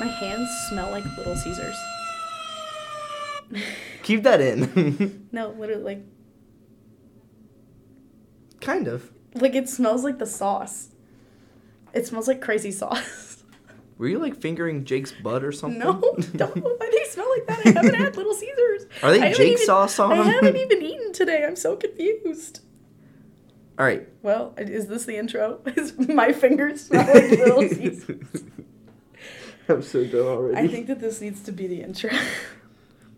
My hands smell like Little Caesars. Keep that in. No, literally, like, kind of. like it smells like the sauce. It smells like crazy sauce. Were you like fingering Jake's butt or something? No, don't know why they smell like that. I haven't had Little Caesars. Are they Jake even- sauce on them? I haven't even eaten today. I'm so confused. All right. Well, is this the intro? Is my fingers smell like Little Caesars? I'm so done already. I think that this needs to be the intro.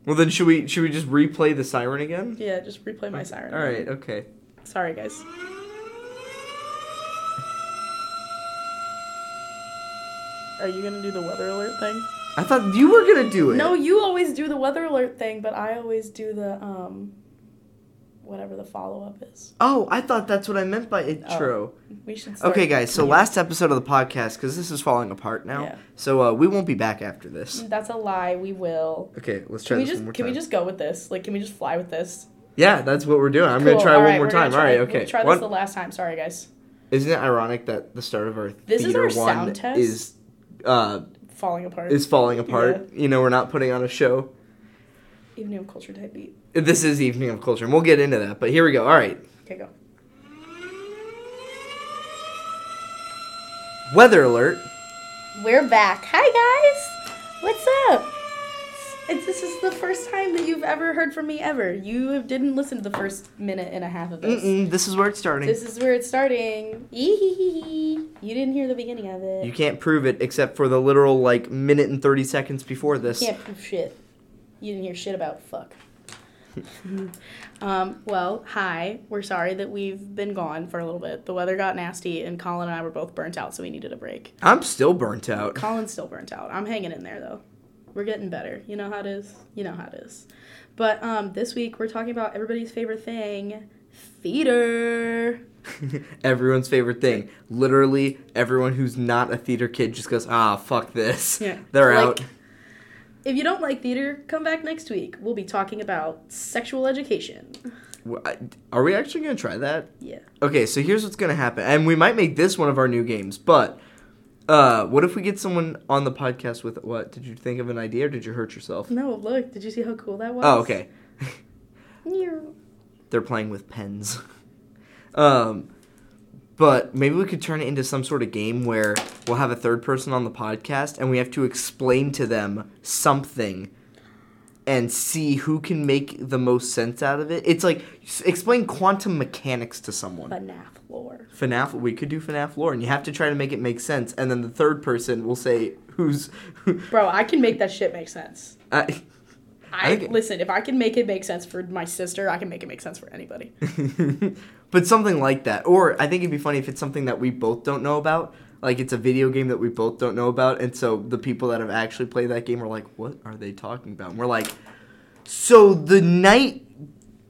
Well, then should we should we just replay the siren again? yeah, just replay my siren. All right. Okay. Sorry, guys. Are you gonna do the weather alert thing? I thought you were gonna do it. No, you always do the weather alert thing, but I always do the um, whatever the follow up is. Oh, I thought that's what I meant by intro. We should. Okay, guys. So last episode of the podcast, because this is falling apart now. Yeah. So uh, we won't be back after this. That's a lie. We will. Okay, let's try Can we this just one more time. can time. we just go with this? Like, can we just fly with this? Yeah, that's what we're doing. I'm gonna try All one right, more time. try- All right. we'll Okay. try this One- the last time. Sorry, guys. Isn't it ironic that the start of our This is theater our one sound test? is uh Falling apart. is falling apart? You know, we're not putting on a show. Evening of culture type beat. This is Evening of Culture, and we'll get into that. But here we go. All right. Okay, go. Weather alert. We're back. Hi guys. What's up? It's, this is the first time that you've ever heard from me ever. You didn't listen to the first minute and a half of this. Mm-mm, this is where it's starting. This is where it's starting. Eeheehee. You didn't hear the beginning of it. you can't prove it except for the literal like minute and thirty seconds before this. can't prove shit. You didn't hear shit about fuck. um, well, hi. We're sorry that we've been gone for a little bit. The weather got nasty, and Colin and I were both burnt out, so we needed a break. I'm still burnt out. Colin's still burnt out. I'm hanging in there though. We're getting better. You know how it is. You know how it is. But um, this week we're talking about everybody's favorite thing, theater. Everyone's favorite thing. Literally, everyone who's not a theater kid just goes, ah, fuck this. Yeah. They're Like- out. If you don't like theater, come back next week. We'll be talking about sexual education. Are we actually gonna try that? Yeah. Okay, so here's what's gonna happen, and we might make this one of our new games. But uh, what if we get someone on the podcast with what? Did you think of an idea, or did you hurt yourself? No, look. Did you see how cool that was? Oh, okay. They're playing with pens. um, but maybe we could turn it into some sort of game where we'll have a third person on the podcast, and we have to explain to them something. And see who can make the most sense out of it. It's like explain quantum mechanics to someone. FNAF lore. FNAF, we could do FNAF lore, and you have to try to make it make sense. And then the third person will say who's. Bro, I can make that shit make sense. I, I, think- listen. If I can make it make sense for my sister, I can make it make sense for anybody. but something like that. Or I think it'd be funny if it's something that we both don't know about. Like it's a video game that we both don't know about, and so the people that have actually played that game are like, "What are they talking about?" And we're like, "So the knight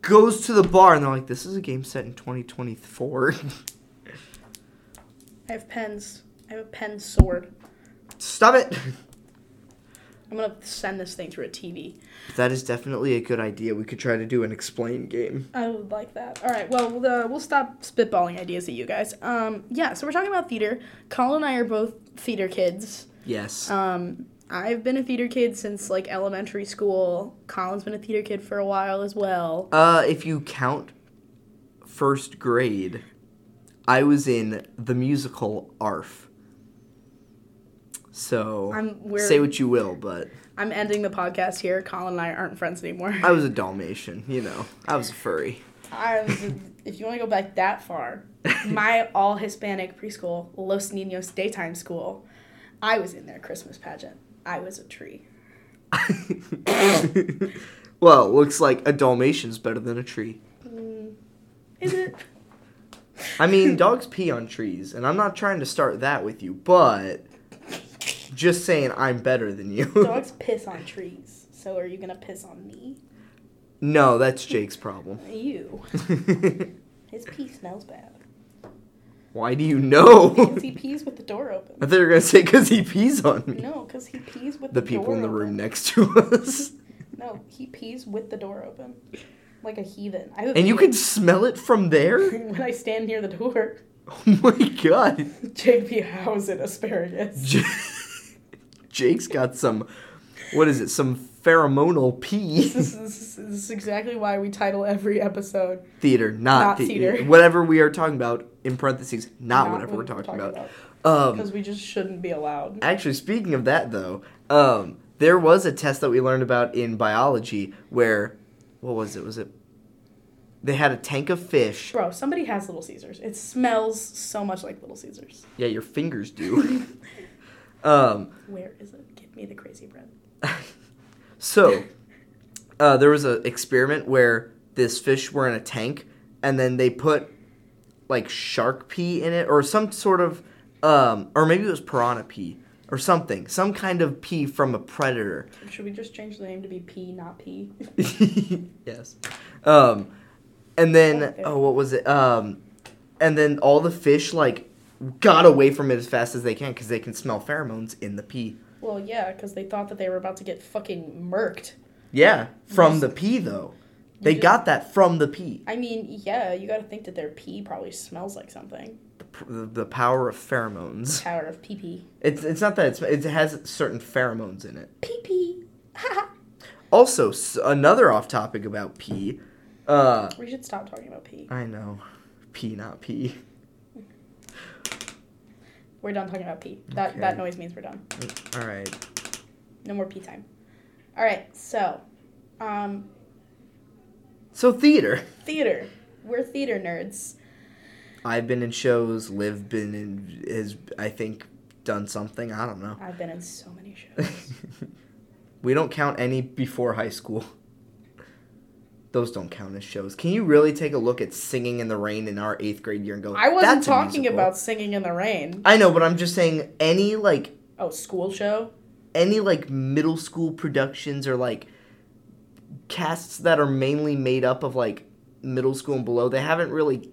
goes to the bar," and they're like, "This is a game set in 2024." I have pens. I have a pen sword. Stop it. I'm gonna send this thing through a TV. That is definitely a good idea. We could try to do an explain game. I would like that. All right. Well, we'll, uh, we'll stop spitballing ideas at you guys. Um, yeah. So we're talking about theater. Colin and I are both theater kids. Yes. Um, I've been a theater kid since like elementary school. Colin's been a theater kid for a while as well. Uh, if you count first grade, I was in the musical ARF. So I'm say what you will, but I'm ending the podcast here. Colin and I aren't friends anymore. I was a Dalmatian. You know, I was a furry. I was, if you want to go back that far, my all Hispanic preschool, Los Niños daytime school, I was in their Christmas pageant. I was a tree. well, looks like a Dalmatian's better than a tree. Mm, is it? I mean, dogs pee on trees, and I'm not trying to start that with you, but just saying I'm better than you. Dogs piss on trees. So are you gonna piss on me? no, that's Jake's problem. You. His pee smells bad. Why do you know? Because he pees with the door open. I open. thought you were gonna say because he pees on me. No, because he pees with the door open. the, people in the open. room next to us. No, he pees with the door open, like a heathen. I And you can smell it from there? when I stand near the door. Oh my god. Jake be housing asparagus. Jake's got some. What is it? Some pheromonal pee. This is, this is- this is exactly why we title every episode theater, not, Not the- theater. Whatever we are talking about in parentheses, not, whatever we're talking, about. Um, because we just shouldn't be allowed. Actually, speaking of that, though, um, there was a test that we learned about in biology where, what was it? Was it? They had a tank of fish. Bro, somebody has Little Caesars. It smells so much like Little Caesars. Yeah, your fingers do. um, Where is it? Give me the crazy bread. so, uh, there was an experiment where this fish were in a tank, and then they put like shark pee in it, or some sort of, um, or maybe it was piranha pee, or something, some kind of pee from a predator. Should we just change the name to be P, not P? yes. Um, and then oh, what was it? Um, and then all the fish like got away from it as fast as they can because they can smell pheromones in the pee. Well, yeah, because they thought that they were about to get fucking murked. Yeah, from the pee though. They did- got that from the pee. I mean, yeah, you gotta think that their pee probably smells like something. The, the power of pheromones. Power of pee pee. It's it's not that it's, it has certain pheromones in it. Pee pee. Also, another off topic about pee. Uh, we should stop talking about pee. I know, pee not pee. We're done talking about pee. That Okay. that noise means we're done. All right. No more pee time. All right, so, um, So theater. theater. We're theater nerds. I've been in shows. Liv been in has I think done something. I don't know. I've been in so many shows. we don't count any before high school. Those don't count as shows. Can you really take a look at Singing in the Rain in our eighth grade year and go? I wasn't "That's talking musical"? about singing in the rain. I know, but I'm just saying any like Oh, school show. any like middle school productions or like casts that are mainly made up of like middle school and below. They haven't really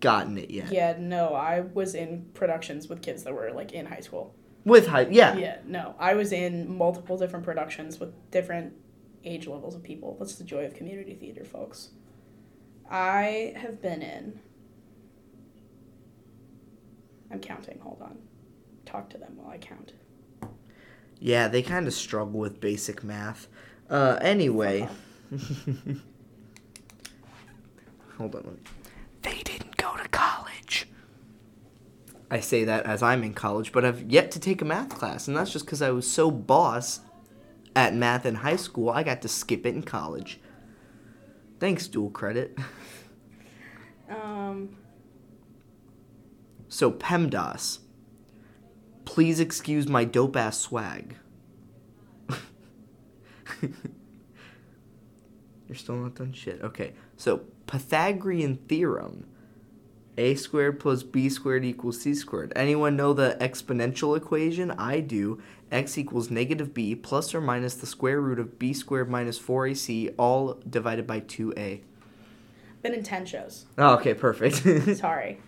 gotten it yet. Yeah, no, I was in productions with kids that were like in high school. With high, yeah. Yeah, no, I was in multiple different productions with different age levels of people. That's the joy of community theater, folks. I have been in. I'm counting. Hold on. Talk to them while I count. Yeah, they kind of struggle with basic math. Uh, anyway. Hold on. They didn't go to college. I say that as I'm in college, but I've yet to take a math class, and that's just because I was so boss at math in high school, I got to skip it in college. Thanks, dual credit. Um, So, PEMDAS. Please excuse my dope ass swag. You're still not done shit. Okay, so Pythagorean theorem. A squared plus b squared equals c squared. Anyone know the exponential equation? I do. x equals negative b plus or minus the square root of b squared minus 4ac, all divided by 2a. been in 10 shows. Oh, okay, perfect. Sorry.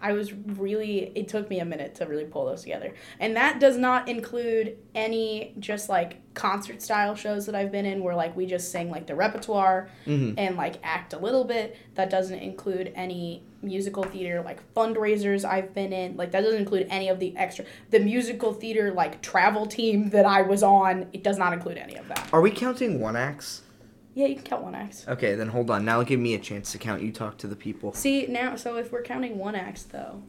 I was really, it took me a minute to really pull those together. And that does not include any just like concert style shows that I've been in where like we just sing like the repertoire Mhm. and like act a little bit. That doesn't include any musical theater like fundraisers I've been in. Like that doesn't include any of the extra. The musical theater like travel team that I was on, it does not include any of that. Are we counting one acts? Yeah, you can count one act. Okay, then hold on. Now give me a chance to count. You talk to the people. See, now, so if we're counting one act though,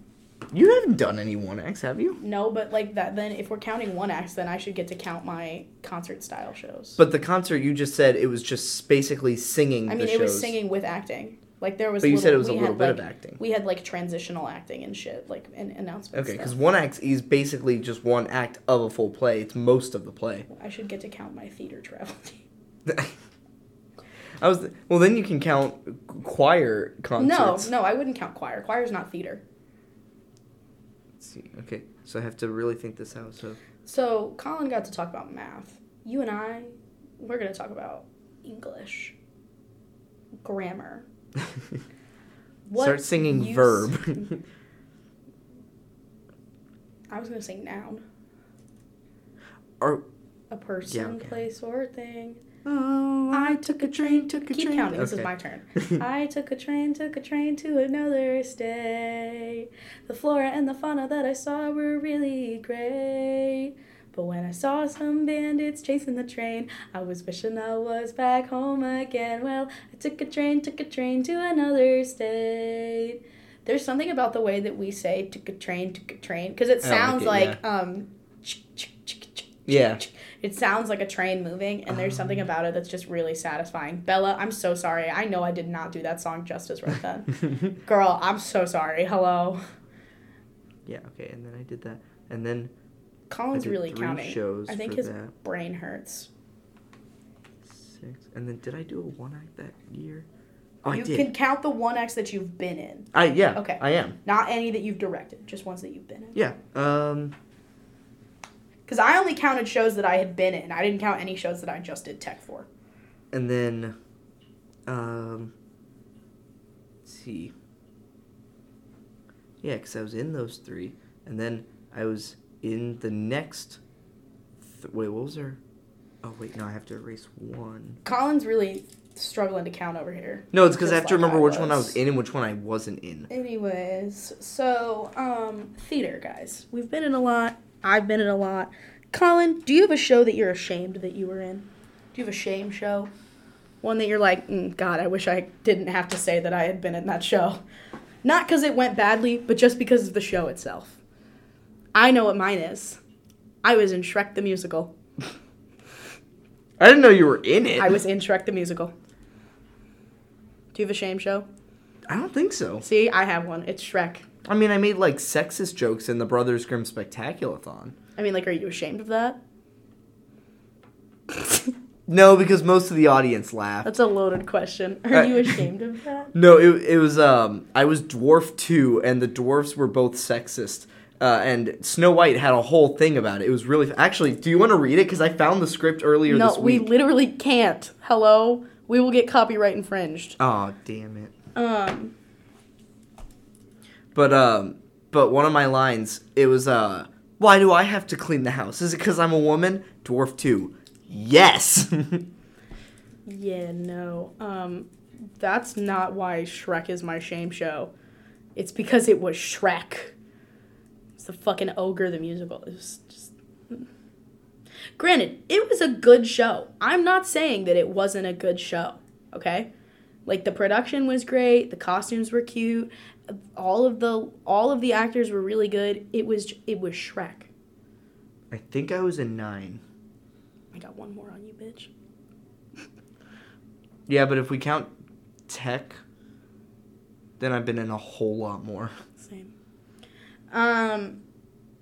You haven't done any one acts, have you? No, but like that. Then if we're counting one act, then I should get to count my concert style shows. But the concert you just said it was just basically singing. I mean, it was singing with acting. Like there was. But you said it was a little bit of acting. We had like transitional acting and shit, like and announcements. Okay, because one act is basically just one act of a full play. It's most of the play. I should get to count my theater travel. I was well. Then you can count choir concerts. no, no, I wouldn't count choir. Choir is not theater. Let's see. Okay, so I have to really think this out. So So Colin got to talk about math. You and I, we're gonna talk about English, grammar. What start singing use- verb. I was gonna say noun. or A person, okay. place, or thing. oh, I took a train, took a Keep train. counting. This is my turn. I took a train, took a train to another state. The flora and the fauna that I saw were really great. But when I saw some bandits chasing the train, I was wishing I was back home again. Well, I took a train, took a train to another state. There's something about the way that we say took a train, took a train, because it I like sounds it, like, um, Yeah. it sounds like a train moving, and there's something about it that's just really satisfying. Bella, I'm so sorry. I know I did not do that song justice right then. Girl, I'm so sorry. Hello. yeah. Okay. And then I did that, and then Colin's really counting. shows I think his that. brain hurts. Six. And then did I do a one act that year? Oh, I you did. can count the one X that you've been in, I yeah. Okay. I am. not any that you've directed, just ones that you've been in. Yeah. Um. Because I only counted shows that I had been in. I didn't count any shows that I just did tech for. And then, um. Let's see. Yeah, because I was in those three, and then I was in the next. Th- wait, what was there? Oh wait, no, I have to erase one. Colin's really struggling to count over here. No, it's because I have to like remember I which one I was. was in and which one I wasn't in. Anyways, so um, theater guys, we've been in a lot. I've been in a lot. Colin, do you have a show that you're ashamed that you were in? Do you have a shame show? One that you're like, mm, God, I wish I didn't have to say that I had been in that show. Not because it went badly, but just because of the show itself. I know what mine is. I was in Shrek the Musical. I didn't know you were in it. I was in Shrek the Musical. Do you have a shame show? I don't think so. See, I have one. It's Shrek. I mean, I made like sexist jokes in the Brothers Grimm Spectaculathon. I mean, like, are you ashamed of that? No, because most of the audience laughed. That's a loaded question. Are Uh, you ashamed of that? No, it, it was um I was dwarf two, and the dwarfs were both sexist. Uh, and Snow White had a whole thing about it. It was really actually. Do you want to read it? Because I found the script earlier No, we literally can't. Hello? We will get copyright infringed. oh damn it! Um, But um, but one of my lines it was uh, why do I have to clean the house? Is it because I'm a woman? Dwarf two, yes. yeah, no. Um, that's not why Shrek is my shame show. It's because it was Shrek. It's the fucking ogre the musical. It was just. Mm. Granted, it was a good show. I'm not saying that it wasn't a good show. Okay, like the production was great, the costumes were cute, all of the all of the actors were really good. It was it was Shrek. I think I was in nine. I got one more on you, bitch. Yeah, but if we count tech, then I've been in a whole lot more. Um,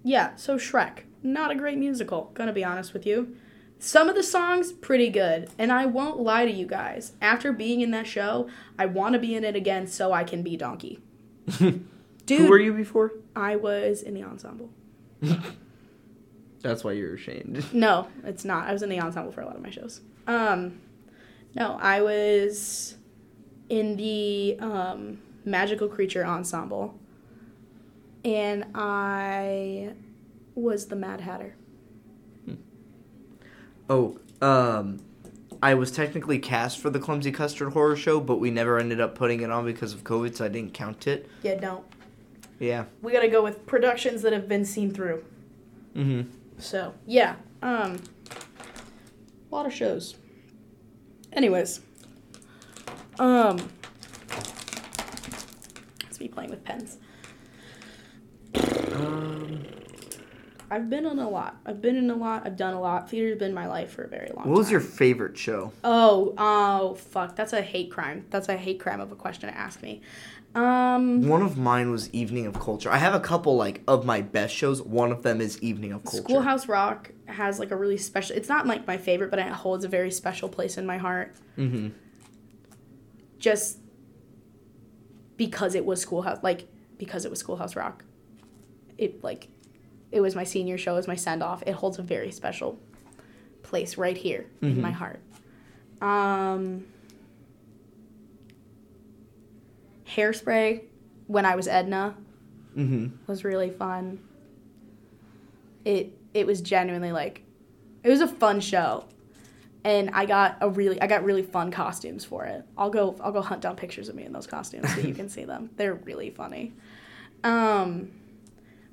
yeah. So Shrek, not a great musical. Gonna be honest with you. Some of the songs pretty good, and I won't lie to you guys. After being in that show, I want to be in it again so I can be Donkey. Dude, Who were you before? I was in the ensemble. That's why you're ashamed. No, it's not. I was in the ensemble for a lot of my shows. Um, no, I was in the um, magical creature ensemble, and I was the Mad Hatter. Oh, um, I was technically cast for the Clumsy Custard Horror Show, but we never ended up putting it on because of COVID, so I didn't count it. Yeah, don't. Yeah. We gotta go with productions that have been seen through. Mm-hmm. So yeah, um, a lot of shows. Anyways, um, it's me playing with pens. Um, I've been in a lot. I've been in a lot. I've done a lot. Theater's been my life for a very long time. what was your favorite show? Oh, oh, fuck. That's a hate crime. That's a hate crime of a question to ask me. Um, One of mine was Evening of Culture. I have a couple like of my best shows. One of them is Evening of Culture. Schoolhouse Rock has like a really special. It's not like my favorite, but it holds a very special place in my heart. Mm-hmm. Just because it was Schoolhouse, like because it was Schoolhouse Rock. It like, it was my senior show. It was my send off. It holds a very special place right here in Mhm. my heart. Um, Hairspray, when I was Edna, Mm-hmm. was really fun. It it was genuinely like it was a fun show. And I got a really I got really fun costumes for it. I'll go I'll go hunt down pictures of me in those costumes so you can see them. They're really funny. Um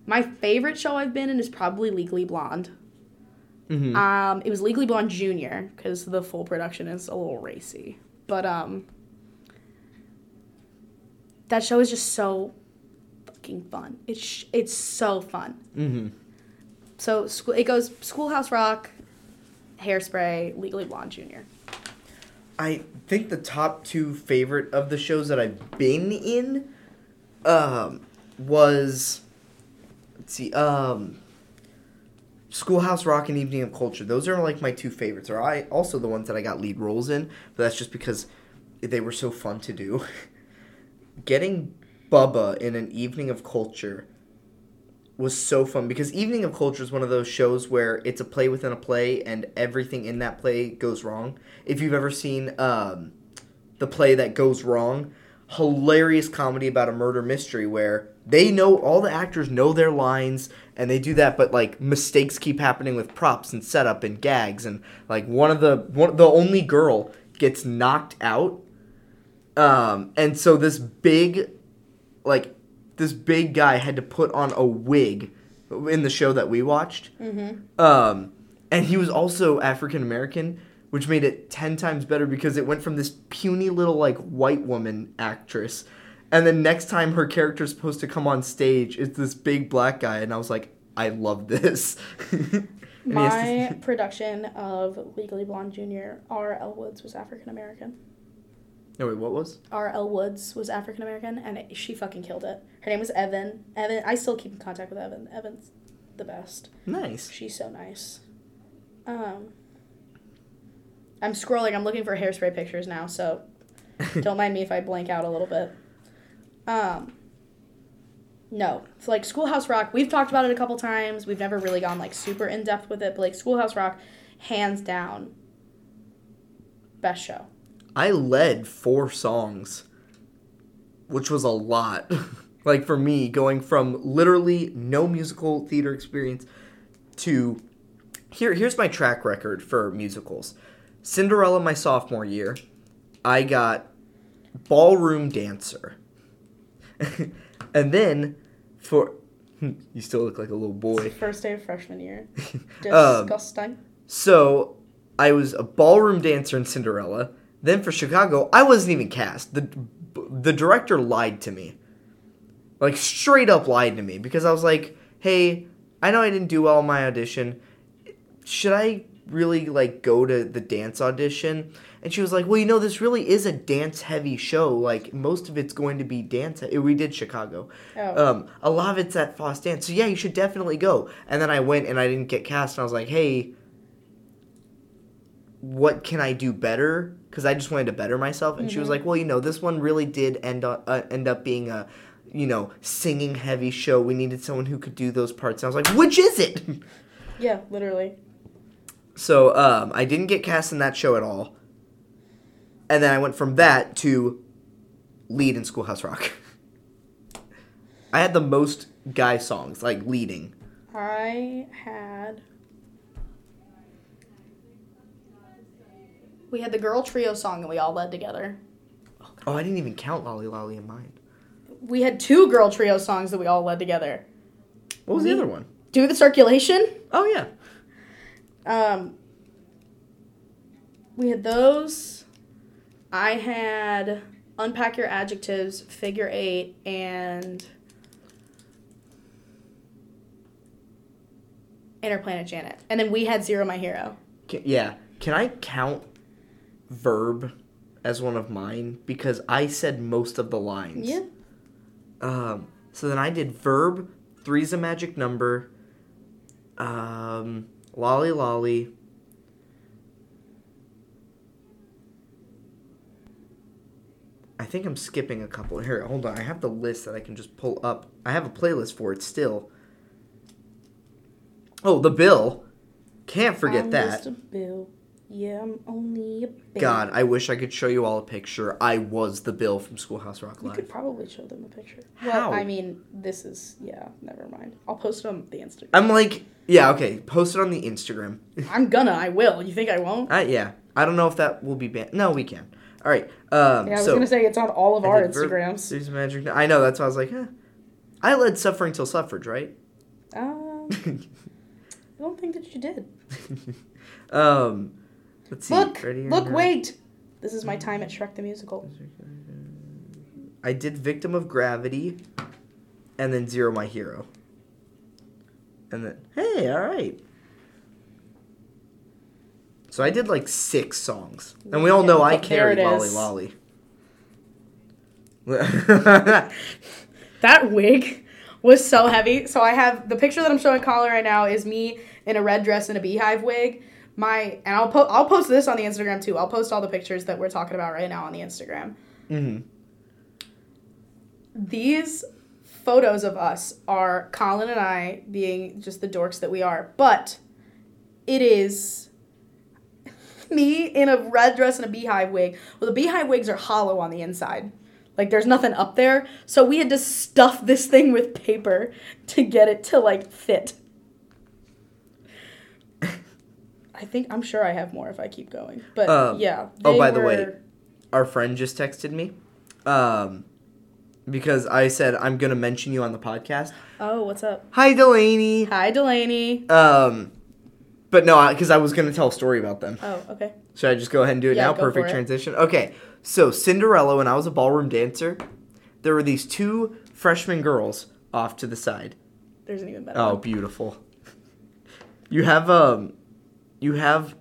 my favorite show I've been in is probably Legally Blonde. Mhm. Um, it was Legally Blonde Junior because the full production is a little racy, but um, that show is just so fucking fun. It's sh- it's so fun. Mm-hmm. So school it goes Schoolhouse Rock, Hairspray, Legally Blonde Junior. I think the top two favorite of the shows that I've been in um, was let's see, um, Schoolhouse Rock and Evening of Culture. Those are like my two favorites. Or I also the ones that I got lead roles in, but that's just because they were so fun to do. Getting Bubba in an Evening of Culture was so fun because Evening of Culture is one of those shows where it's a play within a play and everything in that play goes wrong. If you've ever seen um, the play that goes wrong, hilarious comedy about a murder mystery where they know all the actors know their lines and they do that but like mistakes keep happening with props and setup and gags and like one of the one the only girl gets knocked out um and so this big like this big guy had to put on a wig in the show that we watched Mm-hmm. um, and he was also African American, which made it ten times better because it went from this puny little like white woman actress, and then next time her character's supposed to come on stage, it's this big black guy, and I was like, I love this. My production of Legally Blonde Junior, Elle Woods was African American. no wait, what was? Elle Woods was African American, and it, she fucking killed it. Her name was Evan. Evan, I still keep in contact with Evan. Evan's the best. Nice. She's so nice. Um, I'm scrolling. I'm looking for hairspray pictures now, so don't mind me if I blank out a little bit. Um, no, it's like Schoolhouse Rock. We've talked about it a couple times. We've never really gone like super in depth with it, but like Schoolhouse Rock, hands down, best show. I led four songs, which was a lot. like for me, going from literally no musical theater experience to here. Here's my track record for musicals. Cinderella, my sophomore year, I got ballroom dancer, and then for you still look like a little boy. First day of freshman year. Um, Disgusting. So I was a ballroom dancer in Cinderella. Then for Chicago, I wasn't even cast. the The director lied to me, like straight up lied to me because I was like, "Hey, I know I didn't do well in my audition. Should I really like go to the dance audition?" And she was like, "Well, you know, this really is a dance heavy show. Like most of it's going to be dance. We did Chicago. Oh. Um, a lot of it's at Fosse Dance. So yeah, you should definitely go." And then I went and I didn't get cast, and I was like, "Hey." what can I do better? Because I just wanted to better myself. And she was like, well, you know, this one really did end up uh, end up being a, you know, singing heavy show. We needed someone who could do those parts. And I was like, which is it? yeah, literally. so um, I didn't get cast in that show at all. And then I went from that to lead in Schoolhouse Rock. I had the most guy songs, like leading. I had. We had the girl trio song that we all led together. Oh, I didn't even count Lolly Lolly in mine. We had two girl trio songs that we all led together. What was the other one? Do the circulation. Oh, yeah. Um, we had those. I had unpack your adjectives, figure eight, and interplanet Janet. And then we had zero my hero. Can, yeah. Can I count verb as one of mine? Because I said most of the lines. Yeah. Um, so then I did verb, three's a magic number, um, lolly lolly. I think I'm skipping a couple. Here, hold on. I have the list that I can just pull up. I have a playlist for it still. Oh, the bill. Can't forget I'm that. Just a bill. Yeah, I'm only a bill. God, I wish I could show you all a picture. I was the Bill from Schoolhouse Rock You could probably show them a picture. How? Well, I mean, this is yeah. Never mind. I'll post it on the Instagram. I'm like, yeah, okay. Post it on the Instagram. I'm gonna. I will. You think I won't? Uh, yeah, I don't know if that will be banned. No, we can. All right. Um, Yeah, I was so gonna say it's on all of our Instagrams. There's a magic. I know. That's why I was like, eh. I led suffering till suffrage, right? Um, I don't think that you did. um, let's see. Look, look, Not. wait. This is my time at Shrek the Musical. I did Victim of Gravity, and then Zero My Hero. And then, hey, all right. So I did like six songs, and we all know I There it Lolly is. Lolly. That wig was so heavy. So I have the picture that I'm showing Colin right now is me in a red dress and a beehive wig. My and I'll po- I'll post this on the Instagram too. I'll post all the pictures that we're talking about right now on the Instagram. hmm These photos of us are Colin and I being just the dorks that we are, but it is me in a red dress and a beehive wig. Well, the beehive wigs are hollow on the inside. Like there's nothing up there. So we had to stuff this thing with paper to get it to like fit. I think I'm sure I have more if I keep going. But Um, yeah. oh, by the way, Our friend just texted me, um, because I said I'm gonna mention you on the podcast. Oh, what's up? Hi, Delaney. Hi Delaney. Um, but no, because I was gonna tell a story about them. Oh, okay. Should I just go ahead and do it Yeah, now? Perfect transition. Okay, so Cinderella, when I was a ballroom dancer, there were these two freshman girls off to the side. There's an even better Oh, one. beautiful. You have um, you have.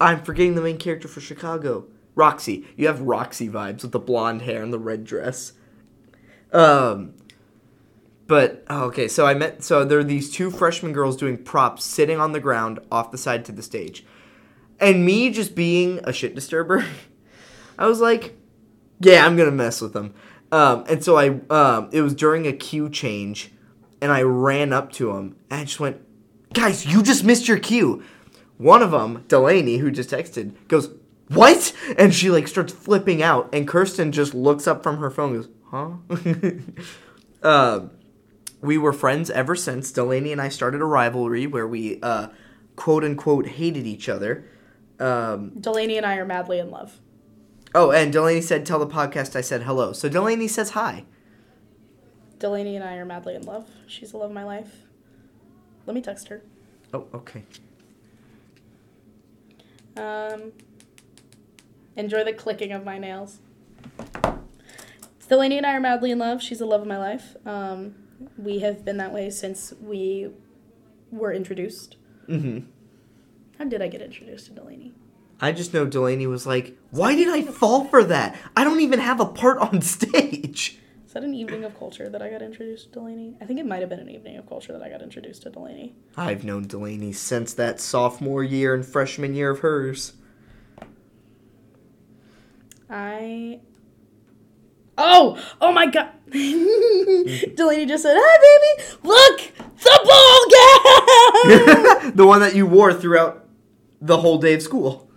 I'm forgetting the main character for Chicago, Roxie. You have Roxie vibes with the blonde hair and the red dress. Um. But oh, okay, so I met so there are these two freshman girls doing props sitting on the ground off the side to the stage. And me just being a shit disturber, I was like, yeah, I'm gonna mess with them. Um, and so I, um, it was during a cue change, and I ran up to him and I just went, guys, you just missed your cue. One of them, Delaney, who just texted, goes, what? And she like starts flipping out, and Kirsten just looks up from her phone, goes, huh? um, we were friends ever since. Delaney and I started a rivalry where we, uh, quote unquote, hated each other. Um, Delaney and I are madly in love. oh, and Delaney said, "Tell the podcast I said hello." So Delaney says hi. Delaney and I are madly in love. She's the love of my life. Let me text her. Oh, okay. Um, enjoy the clicking of my nails. Delaney and I are madly in love. She's the love of my life. Um, we have been that way since we were introduced. Mm-hmm. How did I get introduced to Delaney? I just know Delaney was like, "Why did I fall for that? I don't even have a part on stage." Is that an evening of culture that I got introduced to Delaney? I think it might have been an evening of culture that I got introduced to Delaney. I've known Delaney since that sophomore year and freshman year of hers. I. Oh! Oh my god! Delaney just said, Hi, baby! Look! The ball gown! the one that you wore throughout the whole day of school.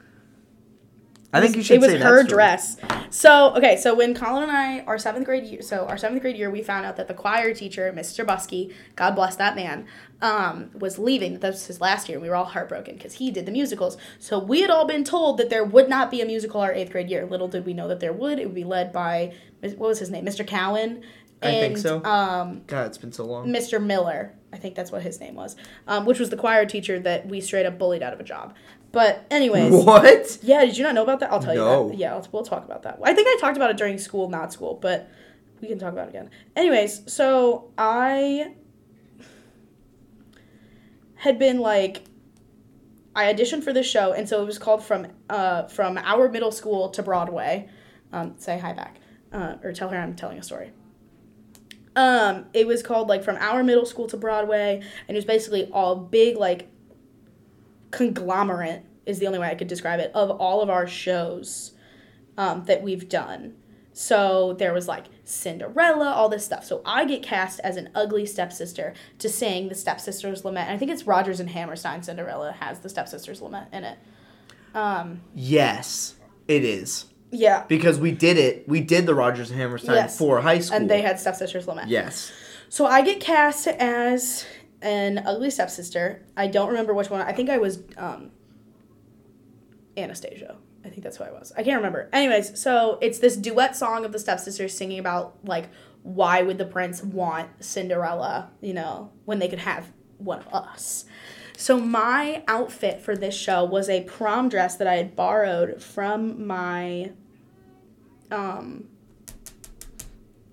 I think you should It was her dress. So, okay, so when Colin and I, our seventh grade year, so our seventh grade year, we found out that the choir teacher, Mr. Busky, God bless that man, um, was leaving. That was his last year. We were all heartbroken because he did the musicals. So we had all been told that there would not be a musical our eighth grade year. Little did we know that there would. It would be led by, what was his name? Mr. Cowan. I And, think so. Um, God, it's been so long. Mr. Miller, I think that's what his name was, um, which was the choir teacher that we straight up bullied out of a job. But anyways, What? yeah, did you not know about that? I'll tell No. you that. Yeah, we'll talk about that. I think I talked about it during school, not school, but we can talk about it again. Anyways, so I had been like I auditioned for this show, and so it was called from uh, from our middle school to Broadway. Um, say hi back, uh, or tell her I'm telling a story. Um, it was called like from our middle school to Broadway, and it was basically all big like conglomerate is the only way I could describe it of all of our shows um, that we've done. So there was like Cinderella, all this stuff. So I get cast as an ugly stepsister to sing the stepsisters lament. And I think it's Rodgers and Hammerstein Cinderella has the stepsisters lament in it. Um, Yes, it is. yeah, Because we did it. We did the Rodgers and Hammerstein Yes. for high school. and they had stepsisters lament. Yes. So I get cast as an ugly stepsister. I don't remember which one. I think I was um, Anastasia. I think that's who I was. I can't remember. Anyways, so it's this duet song of the stepsisters singing about like why would the prince want Cinderella, you know, when they could have one of us. So my outfit for this show was a prom dress that I had borrowed from my um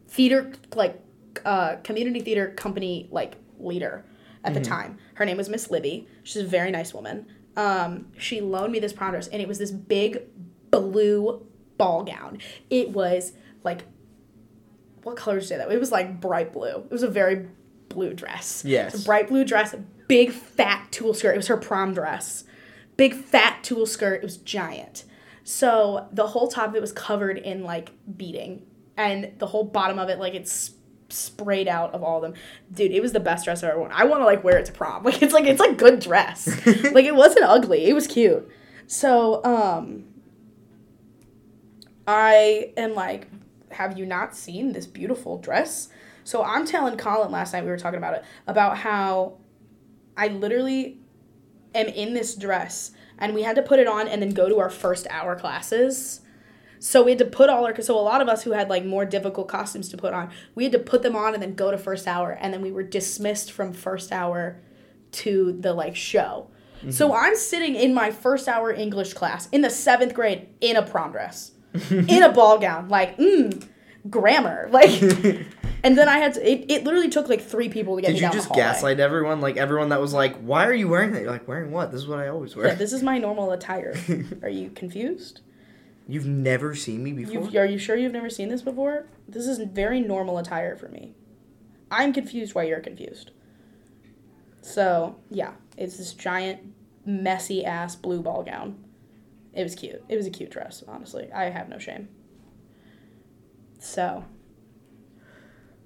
theater like uh community theater company like leader at the time. Her name was Miss Libby. She's a very nice woman. Um she loaned me this prom dress and it was this big blue ball gown. It was like what color did that? It was like bright blue. It was a very blue dress. Yes. A bright blue dress, big fat tulle skirt. It was her prom dress. Big fat tulle skirt. It was giant. So the whole top of it was covered in like beading, and the whole bottom of it like it's sprayed out of all of them. Dude, it was the best dress I ever worn. I want to like wear it to prom. Like it's like it's a good dress. like it wasn't ugly. It was cute. So um, I am like, have you not seen this beautiful dress? So I'm telling Colin last night we were talking about it about how I literally am in this dress and we had to put it on and then go to our first hour classes. So we had to put all our so a lot of us who had like more difficult costumes to put on, we had to put them on and then go to first hour and then we were dismissed from first hour to the like show. So I'm sitting in my first hour English class in the seventh grade in a prom dress, in a ball gown, like mm, grammar, like. and then I had to. It, it literally took like three people to get Did you just gaslight everyone? Like everyone that was like, "Why are you wearing that?" You're like, "Wearing what? This is what I always wear." Yeah, this is my normal attire. Are you confused? You've never seen me before. You've, are you sure you've never seen this before? This is very normal attire for me. I'm confused why you're confused. So, yeah, it's this giant, messy ass blue ball gown. It was cute. It was a cute dress, honestly. I have no shame. So,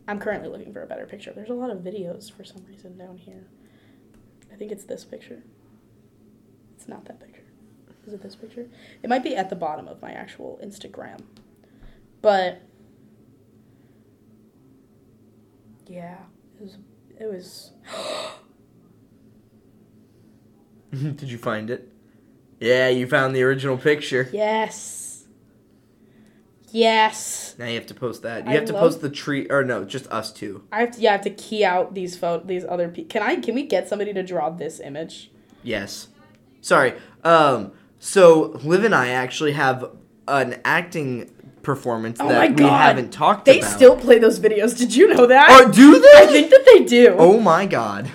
I'm currently looking for a better picture. There's a lot of videos for some reason down here. I think it's this picture. It's not that picture. Is it this picture? It might be at the bottom of my actual Instagram. But yeah, it was it was Did you find it? Yeah, you found the original picture. yes. Yes. Now you have to post that. You I have to love- post the tree, or no, just us two. I have to yeah, I have to key out these photo these other pe- Can I can we get somebody to draw this image? Yes. Sorry. Um. So Liv and I actually have an acting performance Oh that we haven't talked They about. They still play those videos. Did you know that? Oh, do they? I think that they do. Oh my god.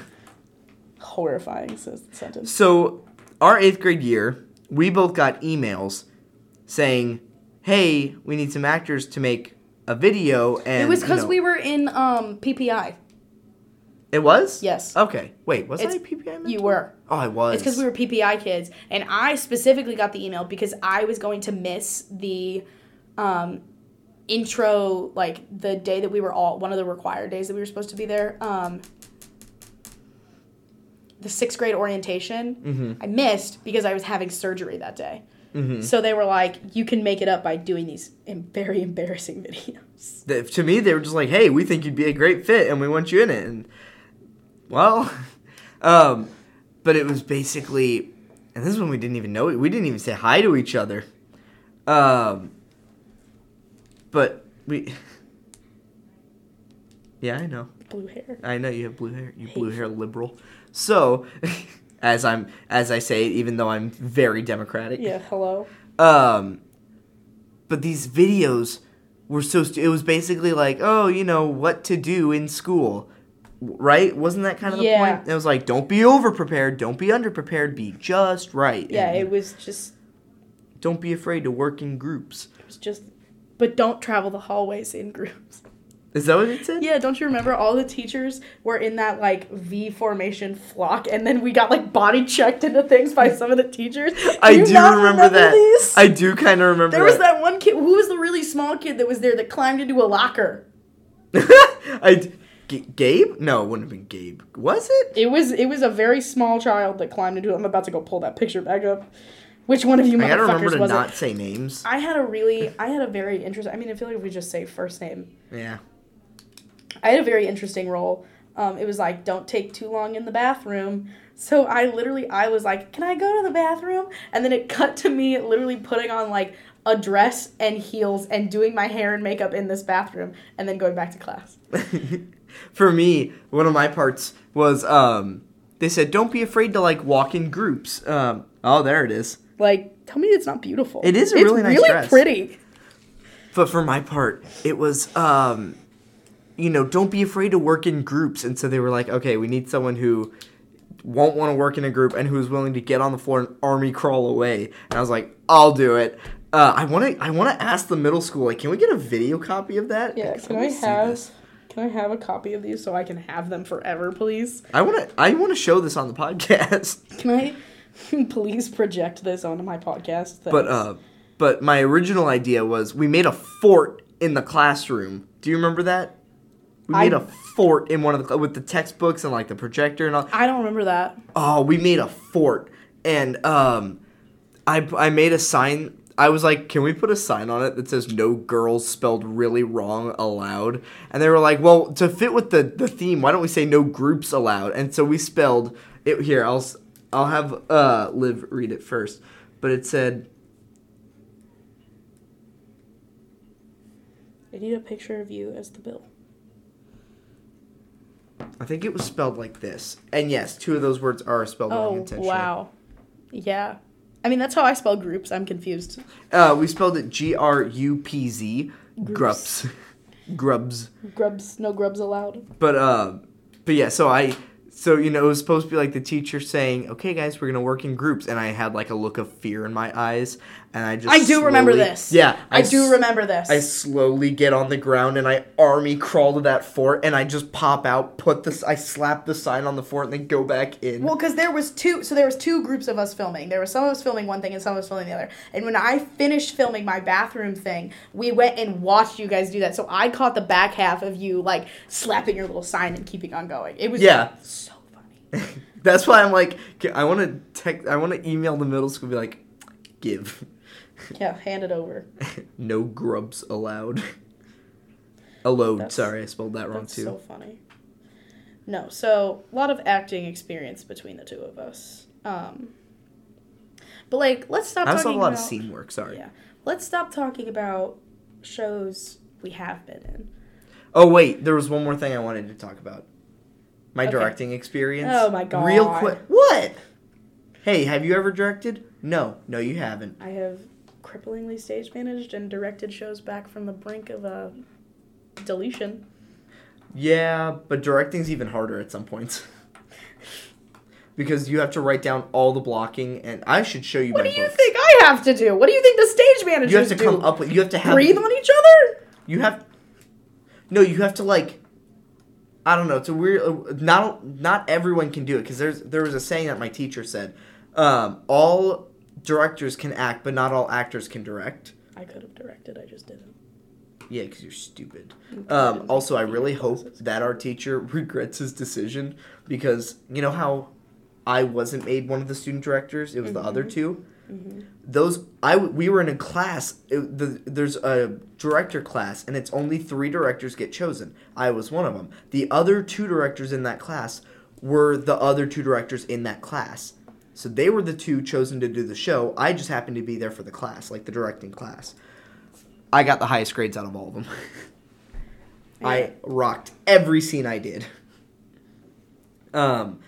Horrifying sentence. So, our eighth grade year, we both got emails saying, "Hey, we need some actors to make a video." And it was you because know- we were in um PPI. It was. Yes. Okay. Wait. Was It's- I PPI? You were. Oh, I was. It's because we were PPI kids, and I specifically got the email because I was going to miss the um, intro, like the day that we were all one of the required days that we were supposed to be there. Um, the sixth grade orientation, Mm-hmm. I missed because I was having surgery that day. So they were like, "You can make it up by doing these very embarrassing videos." To me, they were just like, "Hey, we think you'd be a great fit, and we want you in it." And well, um, but it was basically, and this is when we didn't even know. We didn't even say hi to each other. Um, but we, yeah, I know. Blue hair. I know you have blue hair. You blue hair liberal. So, as I'm as I say, even though I'm very democratic. Yeah. Hello. Um, but these videos were so. Stu- it was basically like, oh, you know what to do in school, right? Wasn't that kind of the point? It was like, don't be over prepared, don't be under prepared, be just right. Yeah. and It was just. don't be afraid to work in groups. It was just. But don't travel the hallways in groups. Is that what it said? Yeah, don't you remember all the teachers were in that like V formation flock and then we got like body checked into things by some of the teachers? I do not remember, that. these? I do kind of remember there was that one kid who was the really small kid that was there that climbed into a locker. I d- G- Gabe? No, it wouldn't have been Gabe. Was it? It was it was a very small child that climbed into it. I'm about to go pull that picture back up. Which one of you I gotta remember motherfuckers to was not it? say names. I had a really I had a very interesting I mean I feel like if we just say first name. Yeah. I had a very interesting role. Um, it was like, don't take too long in the bathroom. So I literally, I was like, can I go to the bathroom? And then it cut to me literally putting on like a dress and heels and doing my hair and makeup in this bathroom and then going back to class. For me, one of my parts was um they said don't be afraid to like walk in groups. Um, oh, there it is. Like, tell me it's not beautiful. It is a it's really nice really dress. pretty. But for my part, it was um, you know, don't be afraid to work in groups. And so they were like, okay, we need someone who won't want to work in a group and who's willing to get on the floor and army crawl away. And I was like, I'll do it. Uh, I want to. I want to ask the middle school. Like, can we get a video copy of that? Yeah, can I have this. Can I have a copy of these so I can have them forever, please? I want to. I want to show this on the podcast. Can I please project this onto my podcast? But uh, but my original idea was we made a fort in the classroom. Do you remember that? We made a fort in one of the with the textbooks and like the projector and all. I don't remember that. Oh, we made a fort, and um, I I made a sign. I was like, "Can we put a sign on it that says no girls spelled really wrong allowed?" And they were like, "Well, to fit with the the theme, why don't we say no groups allowed?" And so we spelled it here. I'll I'll have uh Liv read it first, but it said I need a picture of you as the bill. I think it was spelled like this. And yes, two of those words are spelled wrong Oh intentionally. wow, yeah. I mean that's how I spell groups. I'm confused. Uh, we spelled it G R U P Z. Grubs. Grubs. Grubs, no grubs allowed. But uh, but yeah, so I so you know it was supposed to be like the teacher saying, "Okay, guys, we're gonna work in groups," and I had like a look of fear in my eyes, and I just I do remember this. Yeah, I, do s- remember this. I slowly get on the ground and I army crawl to that fort and I just pop out, put this, I slap the sign on the fort and then go back in. Well, because there was two, so there was two groups of us filming. There was some of us filming one thing and some of us filming the other. And when I finished filming my bathroom thing, we went and watched you guys do that. So I caught the back half of you like slapping your little sign and keeping on going. It was Yeah. funny. That's why I'm like, I want to text, I want to email the middle school, and be like, give, Yeah, hand it over. no grubs allowed. Allowed. That's- Sorry, I spelled that wrong That's too. so funny. No, so a lot of acting experience between the two of us. Um, but like, let's stop I also have a lot about of scene work. Sorry. yeah. Let's stop talking about shows we have been in. Oh wait, there was one more thing I wanted to talk about. My Okay. directing experience. Oh my god! Real quick. What? Hey, have you ever directed? No, no, you haven't. I have cripplingly stage managed and directed shows back from the brink of a deletion. Yeah, but directing's even harder at some points. because you have to write down all the blocking, and I should show you What do you books. think I have to do? What do you think the stage managers You have to do? come up with. You have to have. Breathe on each other? You have. No, you have to like. I don't know. It's a weird. uh, Not not everyone can do it because there's there was a saying that my teacher said. Um, all directors can act, but not all actors can direct. I could have directed, I just didn't. Yeah, because you're stupid. Um, also, I really hope that our teacher regrets his decision because you know how I wasn't made one of the student directors; it was the other 2 Those I we were in a class. It, the, there's a director class, and it's only three directors get chosen. I was one of them. The other two directors in that class were the other two directors in that class. So they were the two chosen to do the show. I just happened to be there for the class, like the directing class. I got the highest grades out of all of them. I rocked every scene I did. Um,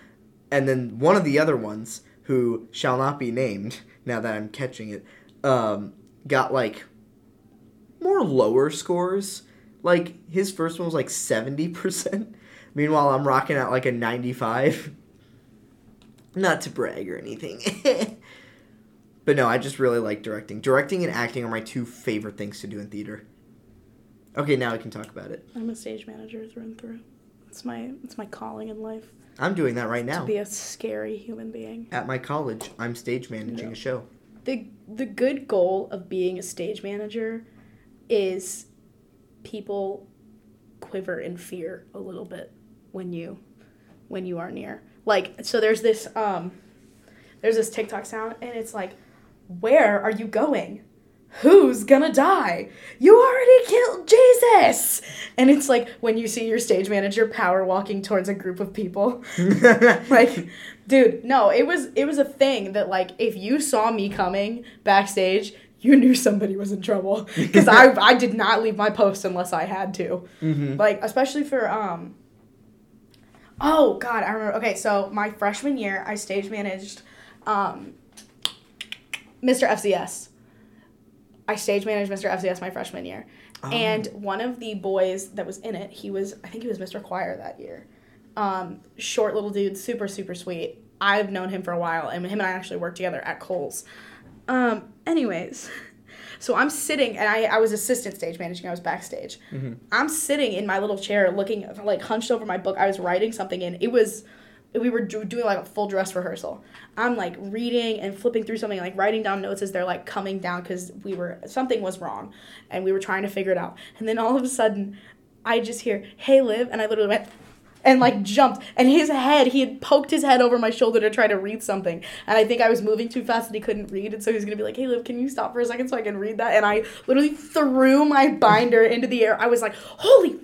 and then one of the other ones, who shall not be named, now that I'm catching it, um, got like more lower scores. Like his first one was like seventy percent. Meanwhile, I'm rocking at like a ninety-five. Not to brag or anything. but no, I just really like directing. Directing and acting are my two favorite things to do in theater. Okay, now we can talk about it. I'm a stage manager through and through. It's my it's my calling in life I'm doing that right now. to be a scary human being. At my college, I'm stage managing Yeah. a show. The the good goal of being a stage manager is people quiver in fear a little bit when you when you are near. Like so there's this um there's this TikTok sound and it's like where are you going? Who's gonna die? You already killed Jesus! And it's like when you see your stage manager power walking towards a group of people. like dude no it was it was a thing that like if you saw me coming backstage you knew somebody was in trouble because i i did not leave my post unless i had to Mhm. like especially for um Oh God, I remember. Okay, so my freshman year, I stage managed um, Mr. FCS. I stage managed Mr. FCS my freshman year, and one of the boys that was in it, he was I think he was Mr. Choir that year. Um, short little dude, super super sweet. I've known him for a while, and him and I actually worked together at Kohl's. Um, anyways, so I'm sitting, and I, I was assistant stage managing. I was backstage. I'm sitting in my little chair, looking like hunched over my book. I was writing something and It was, we were do, doing like a full dress rehearsal. I'm like reading and flipping through something, like writing down notes as they're like coming down because we were something was wrong, and we were trying to figure it out. And then all of a sudden, I just hear, "Hey, Liv," and I literally went and like jumped. And his head he had poked his head over my shoulder to try to read something. And i think i was moving too fast and he couldn't read. And so he was gonna be like hey liv can you stop for a second so i can read that? And i literally threw my binder into the air. I was like holy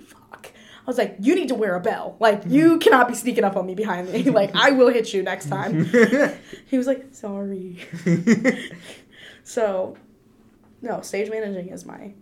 was like, you need to wear a bell. Like, mm-hmm. you cannot be sneaking up on me behind me. Like, I will hit you next time. he was like, sorry. So, no, stage managing is my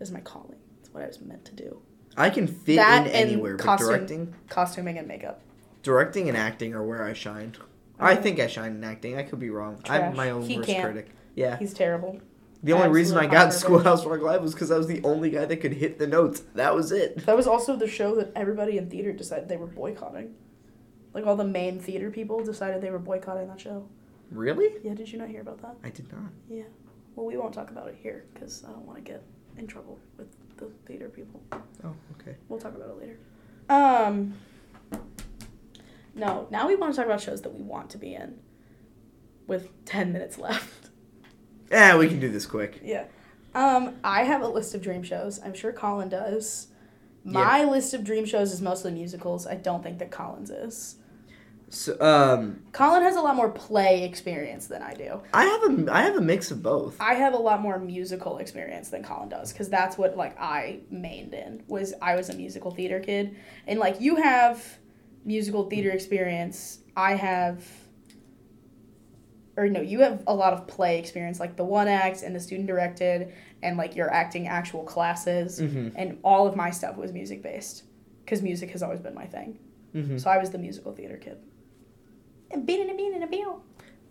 is my calling. It's what I was meant to do. I can fit That in anywhere, costume. directing, Costuming and makeup. directing and acting are where I shine. I um, think I shine in acting. I could be wrong. I'm my own He worst can't. critic. Yeah. He's terrible. The only reason I got garbage. Schoolhouse Rock Live was because I was the only guy that could hit the notes. That was it. That was also the show that everybody in theater decided they were boycotting. Like all the main theater people decided they were boycotting that show. Really? Yeah, did you not hear about that? I did not. Yeah. Well, we won't talk about it here because I don't want to get in trouble with the theater people. Oh, okay. We'll talk about it later. Um. No, now we want to talk about shows that we want to be in. With ten minutes left. Yeah, we can do this quick. Yeah. Um, I have a list of dream shows. I'm sure Colin does. My list of dream shows is mostly musicals. I don't think that Colin's is. So, um, Colin has a lot more play experience than I do. I have a I have a mix of both. I have a lot more musical experience than Colin does because that's what like I mained in was I was a musical theater kid and like you have musical theater experience. I have or no, you have a lot of play experience like the one act and the student directed and like you're acting actual classes Mhm. and all of my stuff was music based because music has always been my thing. Mm-hmm. So I was the musical theater kid. And being a being and a bill.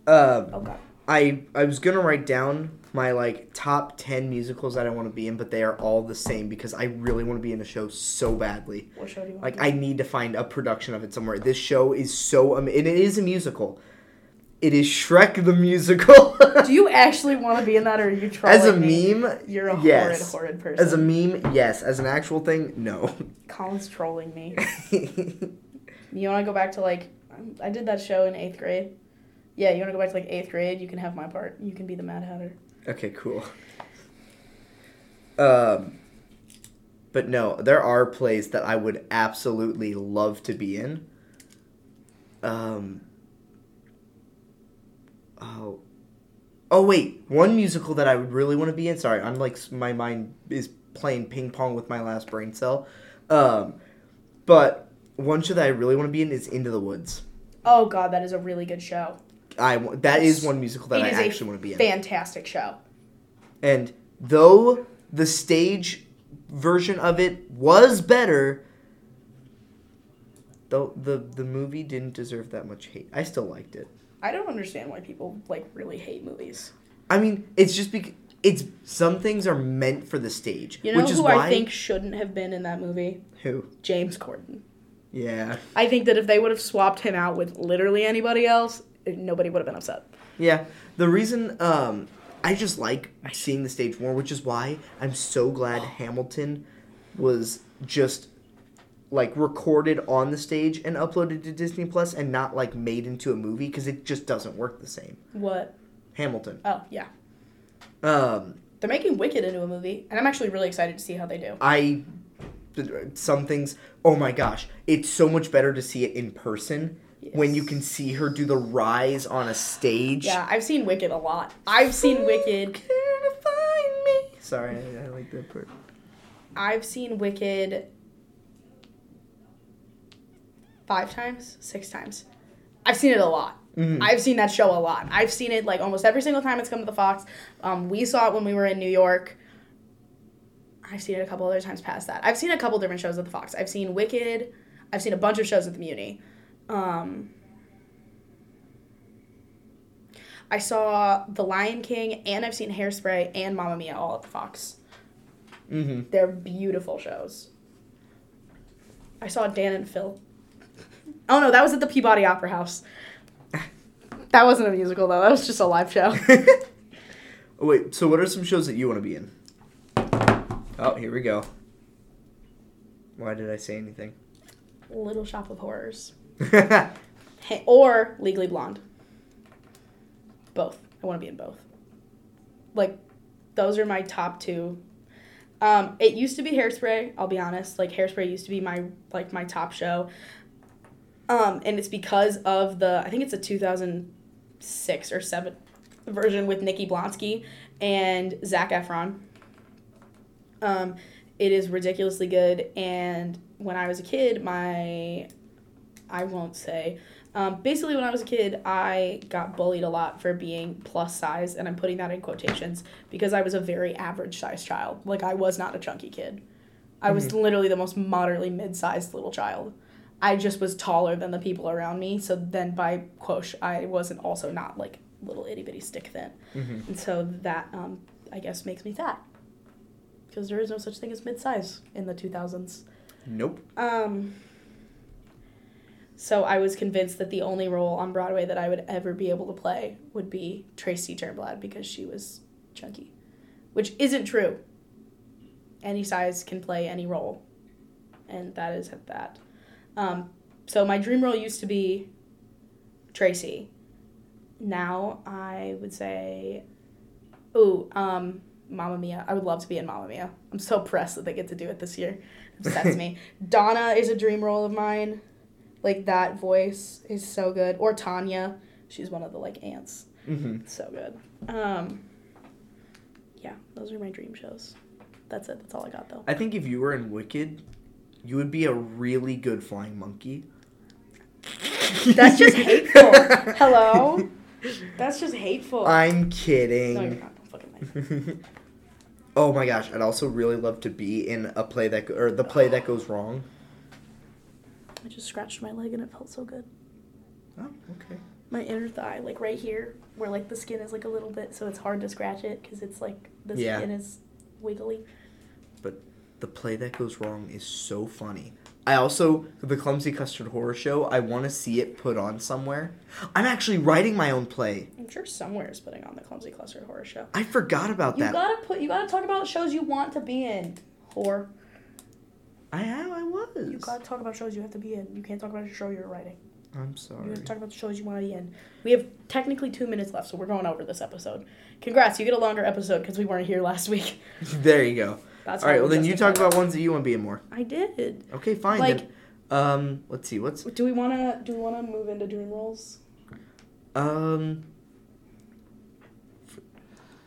Um, Oh god. I I was gonna write down my like top ten musicals that I want to be in, but they are all the same because I really want to be in a show so badly. What show do you want? Like I need to find a production of it somewhere. This show is so am- and it is a musical. It is Shrek the musical. Do you actually want to be in that, or are you trolling As a me? meme, You're a yes. horrid, horrid person. As a meme, yes. As an actual thing, no. Colin's trolling me. You want to go back to like, I did that show in eighth grade. Yeah, you want to go back to like eighth grade? You can have my part. You can be the Mad Hatter. okay, cool. Um, but no, there are plays that I would absolutely love to be in. Um. Oh. Oh wait, one musical that I would really want to be in. Sorry, I'm like my mind is playing ping pong with my last brain cell. Um, but one show that I really want to be in is Into the Woods. Oh god, that is a really good show. I that is one musical that I actually want to be in. Fantastic show. And though the stage version of it was better, though the the movie didn't deserve that much hate. I still liked it. I don't understand why people like really hate movies. I mean, it's just because it's some things are meant for the stage, You know which is who why I think shouldn't have been in that movie? who James Corden. yeah I think that if they would have swapped him out with literally anybody else, nobody would have been upset. yeah the reason um I just like seeing the stage more, which is why I'm so glad Hamilton was just like recorded on the stage and uploaded to Disney Plus and not like made into a movie because it just doesn't work the same. What? Hamilton. Oh yeah, Um, they're making Wicked into a movie, and I'm actually really excited to see how they do. I some things. Oh my gosh, it's so much better to see it in person when you can see her do the rise on a stage. Yeah, I've seen Wicked a lot. I've seen Wicked. To find me. Sorry, I, I like that part. I've seen Wicked five times, six times. I've seen it a lot. Mhm. I've seen that show a lot. I've seen it like almost every single time it's come to the Fox. Um, we saw it when we were in New York. I've seen it a couple other times past that. I've seen a couple different shows at the Fox. I've seen Wicked. I've seen a bunch of shows at the Muni. Um, I saw The Lion King and I've seen Hairspray and Mamma Mia all at the Fox. Mm-hmm. They're beautiful shows. I saw Dan and Phil. Oh no, that was at the Peabody Opera House. That wasn't a musical though. That was just a live show. Oh, wait, so what are some shows that you want to be in? Oh, here we go. Why did I say anything? Little Shop of Horrors. Hey, or Legally Blonde. Both. I want to be in both. Like, those are my top two. Um, it used to be Hairspray. I'll be honest. Like Hairspray used to be my like my top show. Um, and it's because of the I think it's a two thousand six or seven version with Nikki Blonsky and Zac Efron. Um, it is ridiculously good. And when I was a kid, my I won't say. Um, basically, when I was a kid, I got bullied a lot for being plus size, and I'm putting that in quotations because I was a very average sized child. Like, I was not a chunky kid. I was literally the most moderately mid sized little child. I just was taller than the people around me, so then by quosh, I wasn't also not like little itty bitty stick thin. Mhm. And so that, um, I guess, makes me fat. Because there is no such thing as mid size in the 2000s. Nope. Um, so I was convinced that the only role on Broadway that I would ever be able to play would be Tracy Turnblad because she was chunky, which isn't true. Any size can play any role, and that is at that. Um, so my dream role used to be Tracy. Now I would say, oh, um, Mamma Mia. I would love to be in Mamma Mia. I'm so pressed that they get to do it this year. It upsets me. Donna is a dream role of mine. Like that voice is so good. Or Tanya. She's one of the like aunts. Mm-hmm. So good. Um Yeah, those are my dream shows. That's it. That's all I got though. I think if you were in Wicked, you would be a really good flying monkey. That's just hateful. Hello? That's just hateful. I'm kidding. no, you're not. Don't fucking lie. oh my gosh, I'd also really love to be in a play that or the play that goes wrong. I just scratched my leg and it felt so good. Oh, okay. My inner thigh, like right here, where like the skin is like a little bit, so it's hard to scratch it because it's like the Yeah. skin is wiggly. The play that goes wrong is so funny. I also the Clumsy Custard Horror Show. I want to see it put on somewhere. I'm actually writing my own play. I'm sure somewhere is putting on the Clumsy Custard Horror Show. I forgot about You that. You gotta put. You gotta talk about shows you want to be in. Whore. I am. I was. You gotta talk about shows you have to be in. You can't talk about a show you're writing. I'm sorry. You have to talk about the shows you want to be in. We have technically two minutes left, so we're going over this episode. Congrats, you get a longer episode because we weren't here last week. there you go. That's All right. Well, then you talk about ones that you want to be in more. I did. Okay, fine. Like- then. Um, let's see. What's Do we wanna? Do we wanna move into dream roles? um.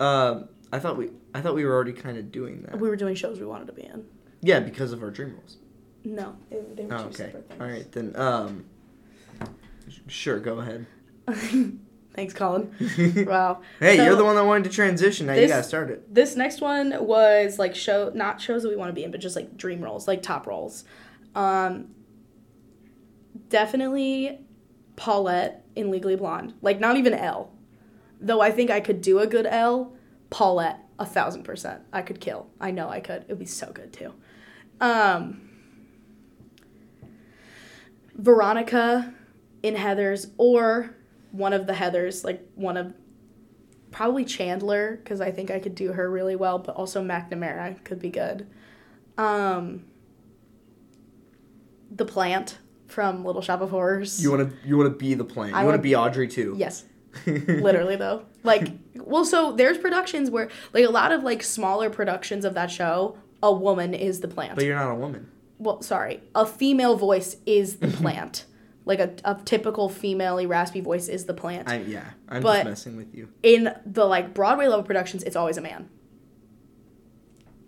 Um, I thought we I thought we were already kind of doing that. We were doing shows we wanted to be in. Yeah, because of our dream roles. No, they, they were Oh, two okay. separate things. All right then. Um. Sure, go ahead. Thanks, Colin. Wow. hey, So- you're the one that wanted to transition. Now you gotta start it. This next one was like show not shows that we want to be in, but just like dream roles, like top roles. Um definitely Paulette in Legally Blonde. Like not even Elle. Though I think I could do a good Elle, Paulette, a thousand percent. I could kill. I know I could. It would be so good too. Um Veronica in Heathers or one of the Heathers, like one of probably Chandler because I think I could do her really well, but also McNamara could be good. Um, the plant from Little Shop of Horrors. You wanna you wanna be the plant. You I wanna wanna- be Audrey too. yes, literally though. Like, well, so there's productions where like a lot of like smaller productions of that show, a woman is the plant. But you're not a woman. well, sorry, a female voice is the plant. Like a, a typical female raspy voice is the plant. I yeah. I'm But- just messing with you. in the like Broadway level productions, it's always a man.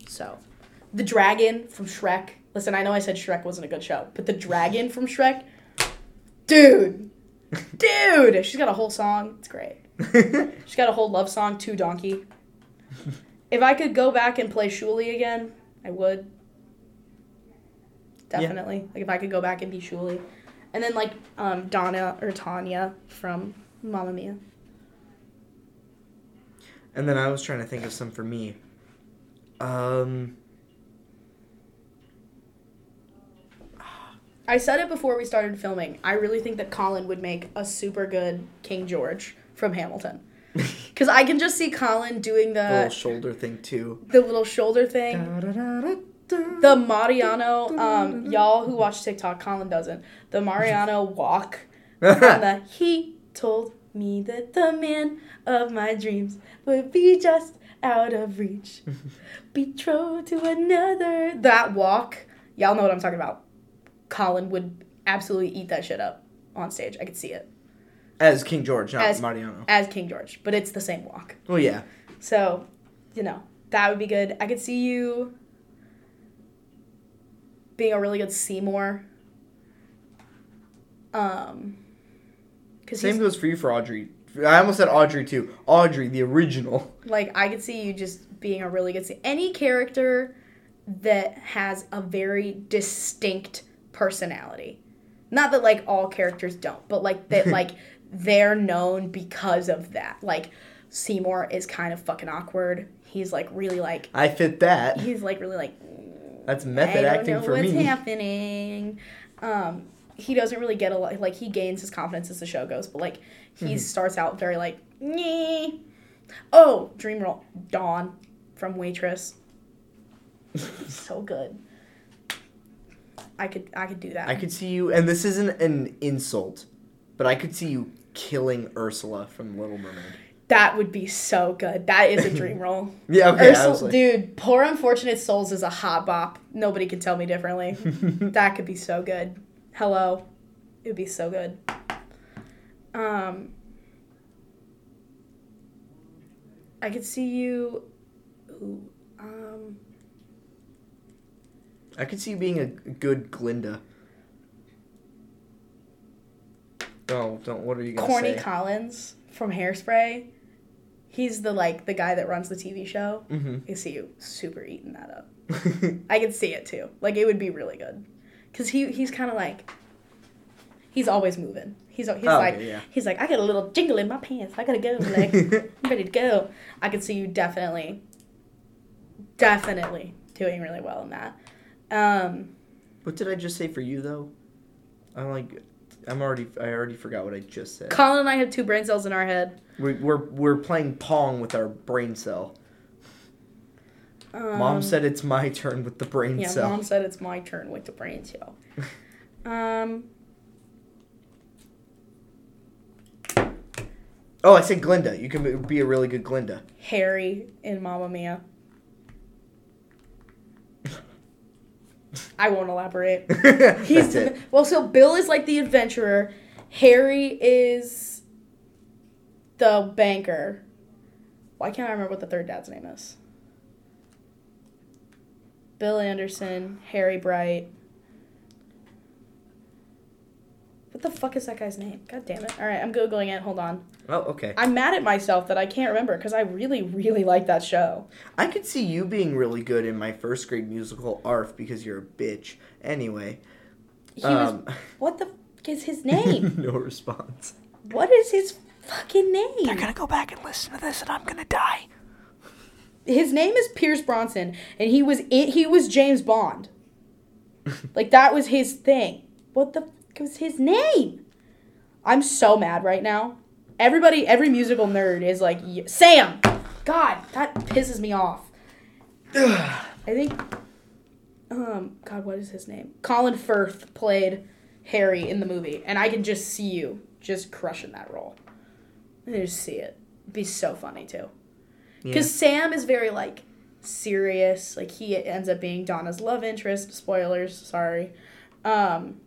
So, the dragon from Shrek. Listen, I know I said Shrek wasn't a good show, but the dragon from Shrek, dude, dude, she's got a whole song. It's great. She's got a whole love song to Donkey. If I could go back and play Shuli again, I would. definitely. Like if I could go back and be Shuli, and then like um, Donna or Tanya from Mamma Mia. And then I was trying to think of some for me. Um, I said it before we started filming. I really think that Colin would make a super good King George from Hamilton. Because I can just see Colin doing the little the shoulder thing too. the little shoulder thing. The Mariano, um, y'all who watch TikTok, Colin doesn't. The Mariano walk the he told me that the man of my dreams would be just out of reach. Betrothed to another. That walk, y'all know what I'm talking about. Colin would absolutely eat that shit up on stage. I could see it As King George, not As- Mariano. as King George, but it's the same walk. Oh yeah. So, you know, that would be good. I could see you being a really good Seymour. Um, Same goes for you for Audrey. I almost said Audrey too. Audrey, the original. like I could see you just being a really good Se- any character that has a very distinct personality. Not that like all characters don't, but like that like they're known because of that. Like Seymour is kind of fucking awkward. He's like really like I fit that. he's like really like That's method I don't acting know for what's me. happening. Um, he doesn't really get a lot. Like he gains his confidence as the show goes, but like he Mm-hmm. starts out very like, Nyeh. oh, dream role, Dawn from Waitress, so good. I could I could do that. I could see you, and this isn't an insult, but I could see you killing Ursula from Little Mermaid. That would be so good. That is a dream role. Yeah, okay. Ursula, like, dude, poor unfortunate souls is a hot bop. Nobody can tell me differently. that could be so good. Hello, it would be so good. Um, I could see you. Ooh, um, I could see you being a good Glinda. Oh, don't. What are you gonna Corny say? Collins from Hairspray. He's the like the guy that runs the TV show. mm-hmm. I see you super eating that up. I could see it too. Like it would be really good, cause he he's kind of like he's always moving. He's he's Oh, like yeah. he's like I got a little jingle in my pants. I gotta go. Like I'm ready to go. I could see you definitely, definitely doing really well in that. Um, what did I just say for you though? I'm like, I'm already. I already forgot what I just said. Colin and I have two brain cells in our head. We, we're we're playing pong with our brain cell. Um, Mom said it's my turn with the brain Yeah, cell. mom said it's my turn with the brain cell. um, Oh, I said Glinda. You can be a really good Glinda. Harry in Mamma Mia. I won't elaborate. He's well, so Bill is like the adventurer. Harry is the banker. Why can't I remember what the third dad's name is? Bill Anderson, Harry Bright. What the fuck is that guy's name? God damn it. All right, I'm googling it. Hold on. Oh, okay. I'm mad at myself that I can't remember because I really, really like that show. I could see you being really good in my first grade musical ARF because you're a bitch. Anyway. He was. um, What the fuck is his name? no response. what is his fucking name? They're going to go back and listen to this, and I'm gonna die. His name is Pierce Bronson, and he was in, he was James Bond. like that was his thing. What the fuck was his name? I'm so mad right now. Everybody, every musical nerd is like Sam. God, that pisses me off. I think. Um, God, what is his name? Colin Firth played Harry in the movie, and I can just see you just crushing that role. I just see it. It'd be so funny too. Because Sam is very like serious. Like he ends up being Donna's love interest. Spoilers, sorry. Um,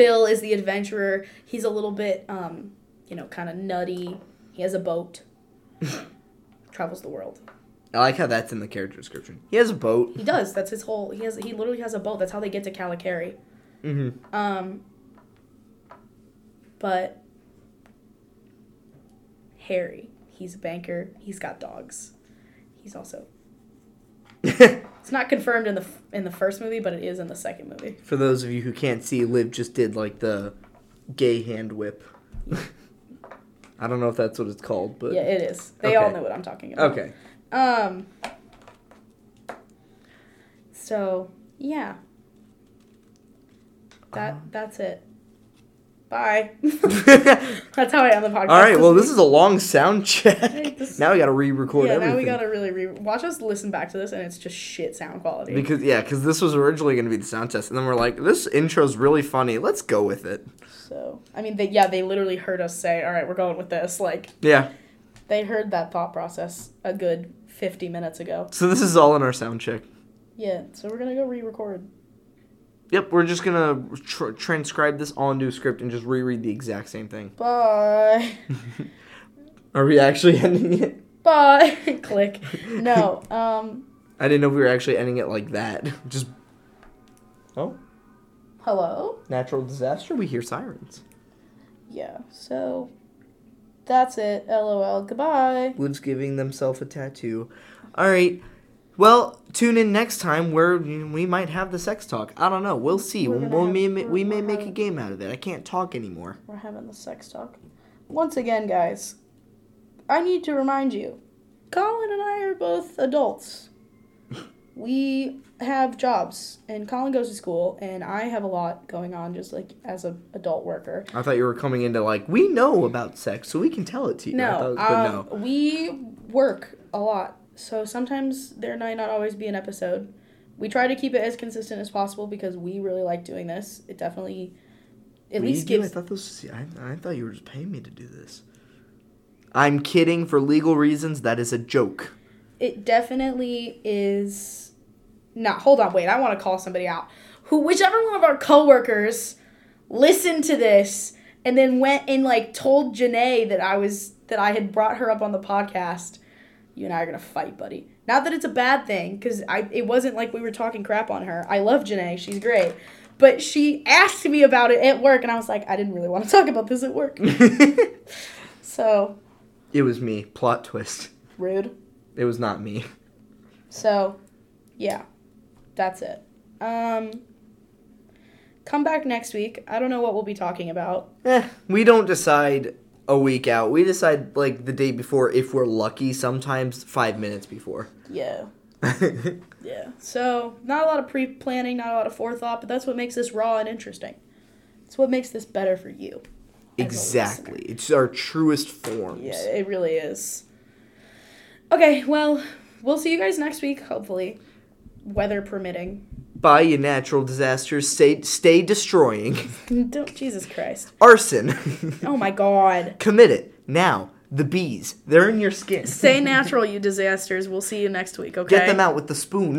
Bill is the adventurer. He's a little bit, um, you know, kind of nutty. He has a boat. Travels the world. I like how that's in the character description. He has a boat. He does. That's his whole. He has. He literally has a boat. That's how they get to Kalokairi. Mm-hmm. Um, but Harry, he's a banker. He's got dogs. He's also It's not confirmed in the in the first movie, but it is in the second movie. For those of you who can't see, Liv just did like the gay hand whip. I don't know if that's what it's called, but yeah, it is. They all know what I'm talking about. okay. Um. So yeah. That Um. that's it. Bye. that's how I end the podcast. All right. Well, this is a long sound check. now we got to re-record yeah. everything. Now we gotta really re- watch us listen back to this, and it's just shit sound quality. Because yeah, because this was originally going to be the sound test, and then we're like, this intro's really funny. Let's go with it. so I mean, they yeah, they literally heard us say, "All right, we're going with this." Like Yeah. they heard that thought process a good fifty minutes ago. So this is all in our sound check. Yeah. So we're gonna go re-record. Yep, we're just gonna tr- transcribe this all into a script and just reread the exact same thing. Bye. Are we actually ending it? Bye. Click. No. Um. I didn't know we were actually ending it like that. Just oh, Hello. natural disaster. We hear sirens. Yeah. So that's it. LOL. Goodbye. Liv's giving themselves a tattoo. All right. Well, tune in next time where we might have the sex talk. I don't know. We'll see. We'll, we'll may, we're- may make a game out of it. I can't talk anymore. We're having the sex talk. Once again, guys, I need to remind you Colin and I are both adults. we have jobs, and Colin goes to school, and I have a lot going on just like as an adult worker. I thought you were coming into like we know about sex, so we can tell it to you. No, thought- but um, no. we work a lot, so sometimes there might not always be an episode. We try to keep it as consistent as possible because we really like doing this. It definitely, at What least do gives I thought this. Was, I, I thought you were just paying me to do this. I'm kidding. For legal reasons, that is a joke. it definitely is not hold on wait i want to call somebody out who whichever one of our coworkers listened to this and then went and like told Janae that i was that i had brought her up on the podcast you and i are gonna fight buddy not that it's a bad thing because i it wasn't like we were talking crap on her i love Janae she's great but she asked me about it at work and i was like i didn't really want to talk about this at work so it was me. Plot twist. rude It was not me. So, yeah, that's it. Um, come back next week. I don't know what we'll be talking about. Eh, we don't decide a week out. We decide like the day before if we're lucky. Sometimes five minutes before. Yeah, yeah. So, not a lot of pre planning, not a lot of forethought, but that's what makes this raw and interesting. It's what makes this better for you. exactly. It's our truest forms. Yeah, it really is. Okay, well, we'll see you guys next week, hopefully. Weather permitting. By you natural disasters, stay stay destroying. Don't, Jesus Christ. Arson. Oh my god. Commit it now. The bees. They're in your skin. Stay natural, you disasters. We'll see you next week, okay? Get them out with the spoon.